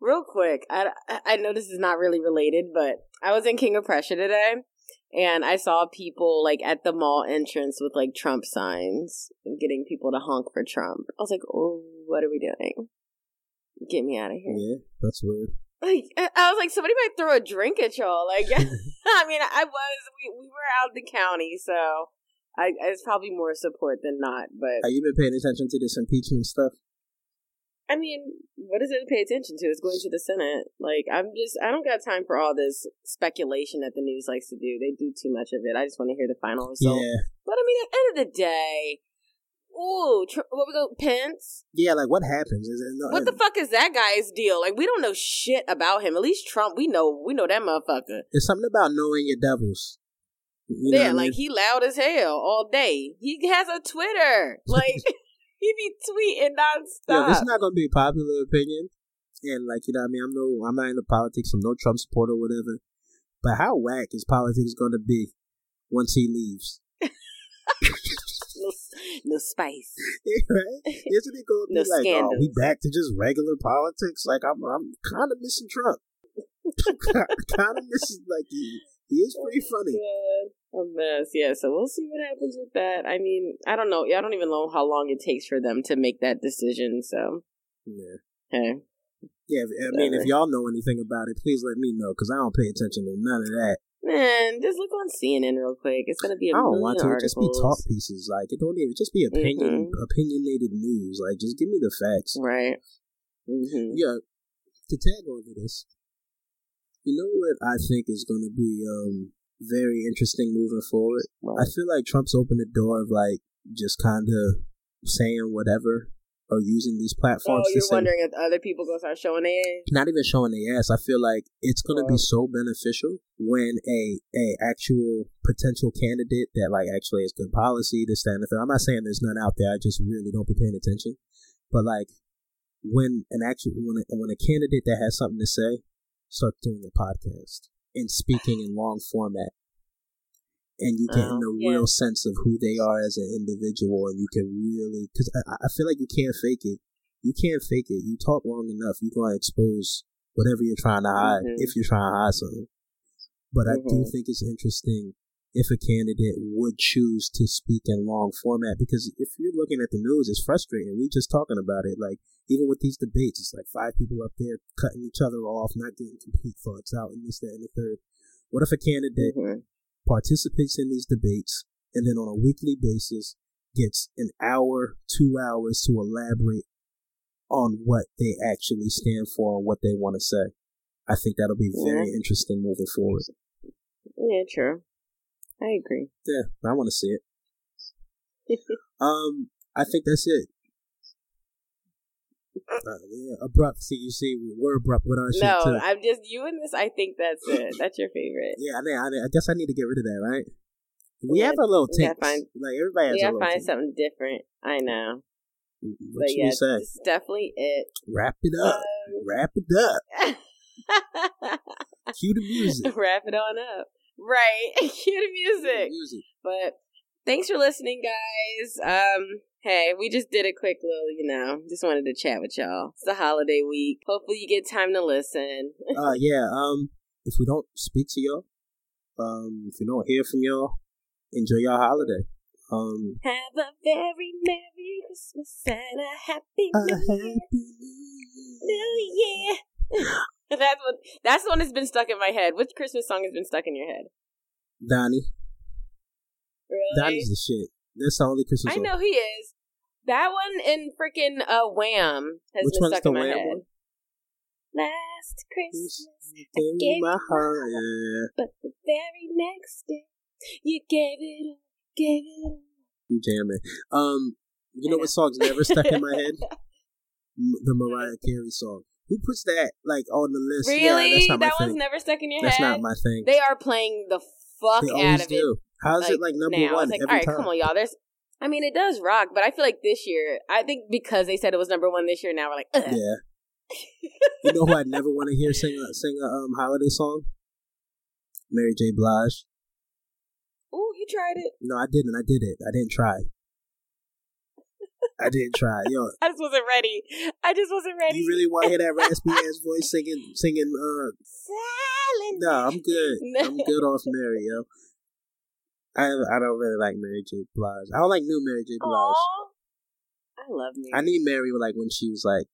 Real quick, I, I know this is not really related, but I was in King of Prussia today, and I saw people like at the mall entrance with like Trump signs and getting people to honk for Trump. I was like, oh, what are we doing? Get me out of here. Yeah, that's weird. Like I I was like, somebody might throw a drink at y'all. Like, I mean, I was we we were out in the county, so I it's probably more support than not. But Have you been paying attention to this impeachment stuff? I mean, what is it to pay attention to? It's going to the Senate. Like, I'm just, I don't got time for all this speculation that the news likes to do. They do too much of it. I just want to hear the final result. Yeah, But I mean, at the end of the day, ooh, tr- what we go, Pence? yeah. Like, what happens? Is it, no, What uh, the fuck is that guy's deal? Like, we don't know shit about him. At least Trump, we know, we know that motherfucker. It's something about knowing your devils. You know yeah, what I like mean? he loud as hell all day. He has a Twitter. Like, he be tweeting nonstop. Yeah, this is not gonna be a popular opinion, and like you know, what I mean, I'm no, I'm not into politics. I'm no Trump supporter, or whatever. But how whack is politics gonna be once he leaves? no, spice. right? Isn't it gonna be No like, oh, we back to just regular politics? Like I'm, I'm kind of missing Trump. kind of missing like he, he is pretty oh funny. God, a mess. Yeah, so we'll see what happens with that. I mean, I don't know. I don't even know how long it takes for them to make that decision. So, Yeah, hey, yeah. I mean, if y'all know anything about it, please let me know because I don't pay attention to none of that. Man, just look on CNN real quick. It's gonna be a I don't million want to. It just be articles. talk pieces. Like it don't even just be opinion opinionated news. Like just give me the facts. right? hmm Yeah. To tag over this, you know what I think is going to be um very interesting moving forward. I feel like Trump's opened the door of like just kind of saying whatever or using these Oh, platforms to you're say. wondering if other people gonna start showing their age? Not even showing their ass. I feel like it's going to be so beneficial when a a actual potential candidate that like actually has good policy, this that and the third. I'm not saying there's none out there. I just really don't be paying attention. But like when an actual when a, when a candidate that has something to say starts doing a podcast and speaking in long format, and you get in Oh, the yeah. real sense of who they are as an individual, and you can really because I, I feel like you can't fake it. You can't fake it. You talk long enough, you're gonna expose whatever you're trying to hide Mhm. if you're trying to hide something. But I do Mhm. think it's interesting if a candidate would choose to speak in long format because if you're looking at the news, it's frustrating. We're just talking about it. Like even with these debates, it's like five people up there cutting each other off, not getting complete thoughts out, and this, that, and the third. What if a candidate Mhm. Participates in these debates and then on a weekly basis gets an hour, two hours to elaborate on what they actually stand for and what they want to say? I think that'll be very interesting moving forward. Yeah, true. I agree. Yeah, I want to see it. Um, I think that's it. Uh, yeah, abrupt. See, you see, we're abrupt with our shit No. I'm just you and this. I think that's it. That's your favorite. yeah, I, think- I, I guess I need to get rid of that, right? We Yeah, have a little find- like everybody has We a gotta little find something different. I know, What but should yeah, say? is definitely it. Wrap it up. Wrap it up. Cue the music. Wrap it on up. Right. Cue the music. Music. But thanks for listening, guys. Um, hey, we just did a quick little, you know, just wanted to chat with y'all. It's the holiday week. Hopefully you get time to listen. Uh, yeah. Um, if we don't speak to y'all, um, if we don't hear from y'all, enjoy your holiday. Um, Have a very Merry Christmas and a Happy a New Year. happy New Year. that's what that's the one that's been stuck in my head. Which Christmas song has been stuck in your head? Donnie. Really? Donnie's the shit. That's the only Christmas I song. know he is, That one and freaking uh, Wham has Which been one's stuck the in my Wham head. one? Last Christmas, I In gave my heart, yeah. but the very next day, you gave it all, gave it all. You jamming. Um, you know know. what song's never stuck in my head? The Mariah Carey song. Who puts that like on the list? Yeah, Really? my that one's thing. never stuck in your That's head? That's not my thing. They are playing the fuck They out of it. do. How's it like number now. one like, every all right, time? come on, y'all. There's, I mean, it does rock, but I feel like this year, I think because they said it was number one this year, now we're like, Ugh. Yeah. you know who I never want to hear sing a sing a um holiday song? Mary J. Blige. Ooh, you tried it. No, I didn't. I did it. I didn't try. I didn't try. Yo, I just wasn't ready. I just wasn't ready. you really want to hear that raspy ass voice singing singing? Uh, Silent. no, I'm good. I'm good off Mary, yo. I I don't really like Mary J. Blige. I don't like new Mary J. Blige. Aw. I love me. I need Mary like when she was like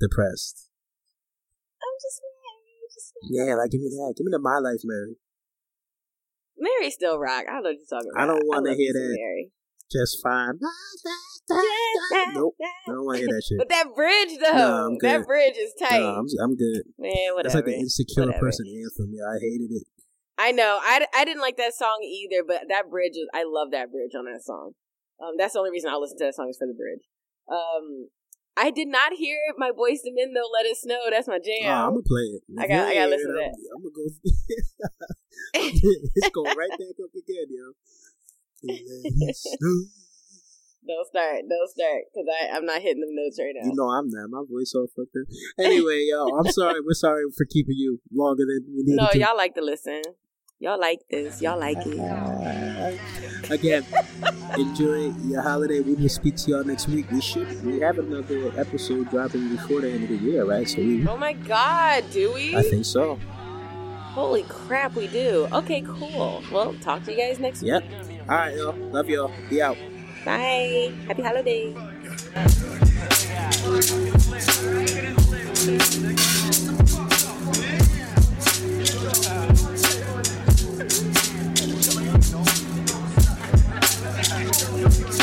depressed. I'm just Mary. Just Yeah, like give me that. Give me the My Life Mary. Mary still rock. I don't know what you're talking I don't wanna hear that. Mary. Just fine. Nope. I don't want to hear that shit. But that bridge though, I'm that bridge is tight. No, I'm I'm good. Man, whatever. That's like the insecure Whatever. person anthem. Yeah, I hated it. I know. I, I didn't like that song either, but that bridge, was- I love that bridge on that song. Um, that's the only reason I listen to that song is for the bridge. Um, I did not hear my Boyz II Men though. Let it snow. That's my jam. Oh, I'm gonna play it. I got- I gotta listen to that. I'm gonna go. it's going right back up again, yo. Don't start. Don't start because I I'm not hitting them notes right now. You know I'm not. My voice all fucked up. Anyway, yo, I'm sorry. We're sorry for keeping you longer than we needed to. no, to. y'all like to listen. Y'all like this. Y'all like it. Again, enjoy your holiday. We will speak to y'all next week. We should. We have another episode dropping before the end of the year, right? So we. Oh my god, do we? I think so. Holy crap, we do. Okay, cool. Well, talk to you guys next Yep. week. All right, y'all. Love y'all. Be out. Bye. Happy holiday. Thank you.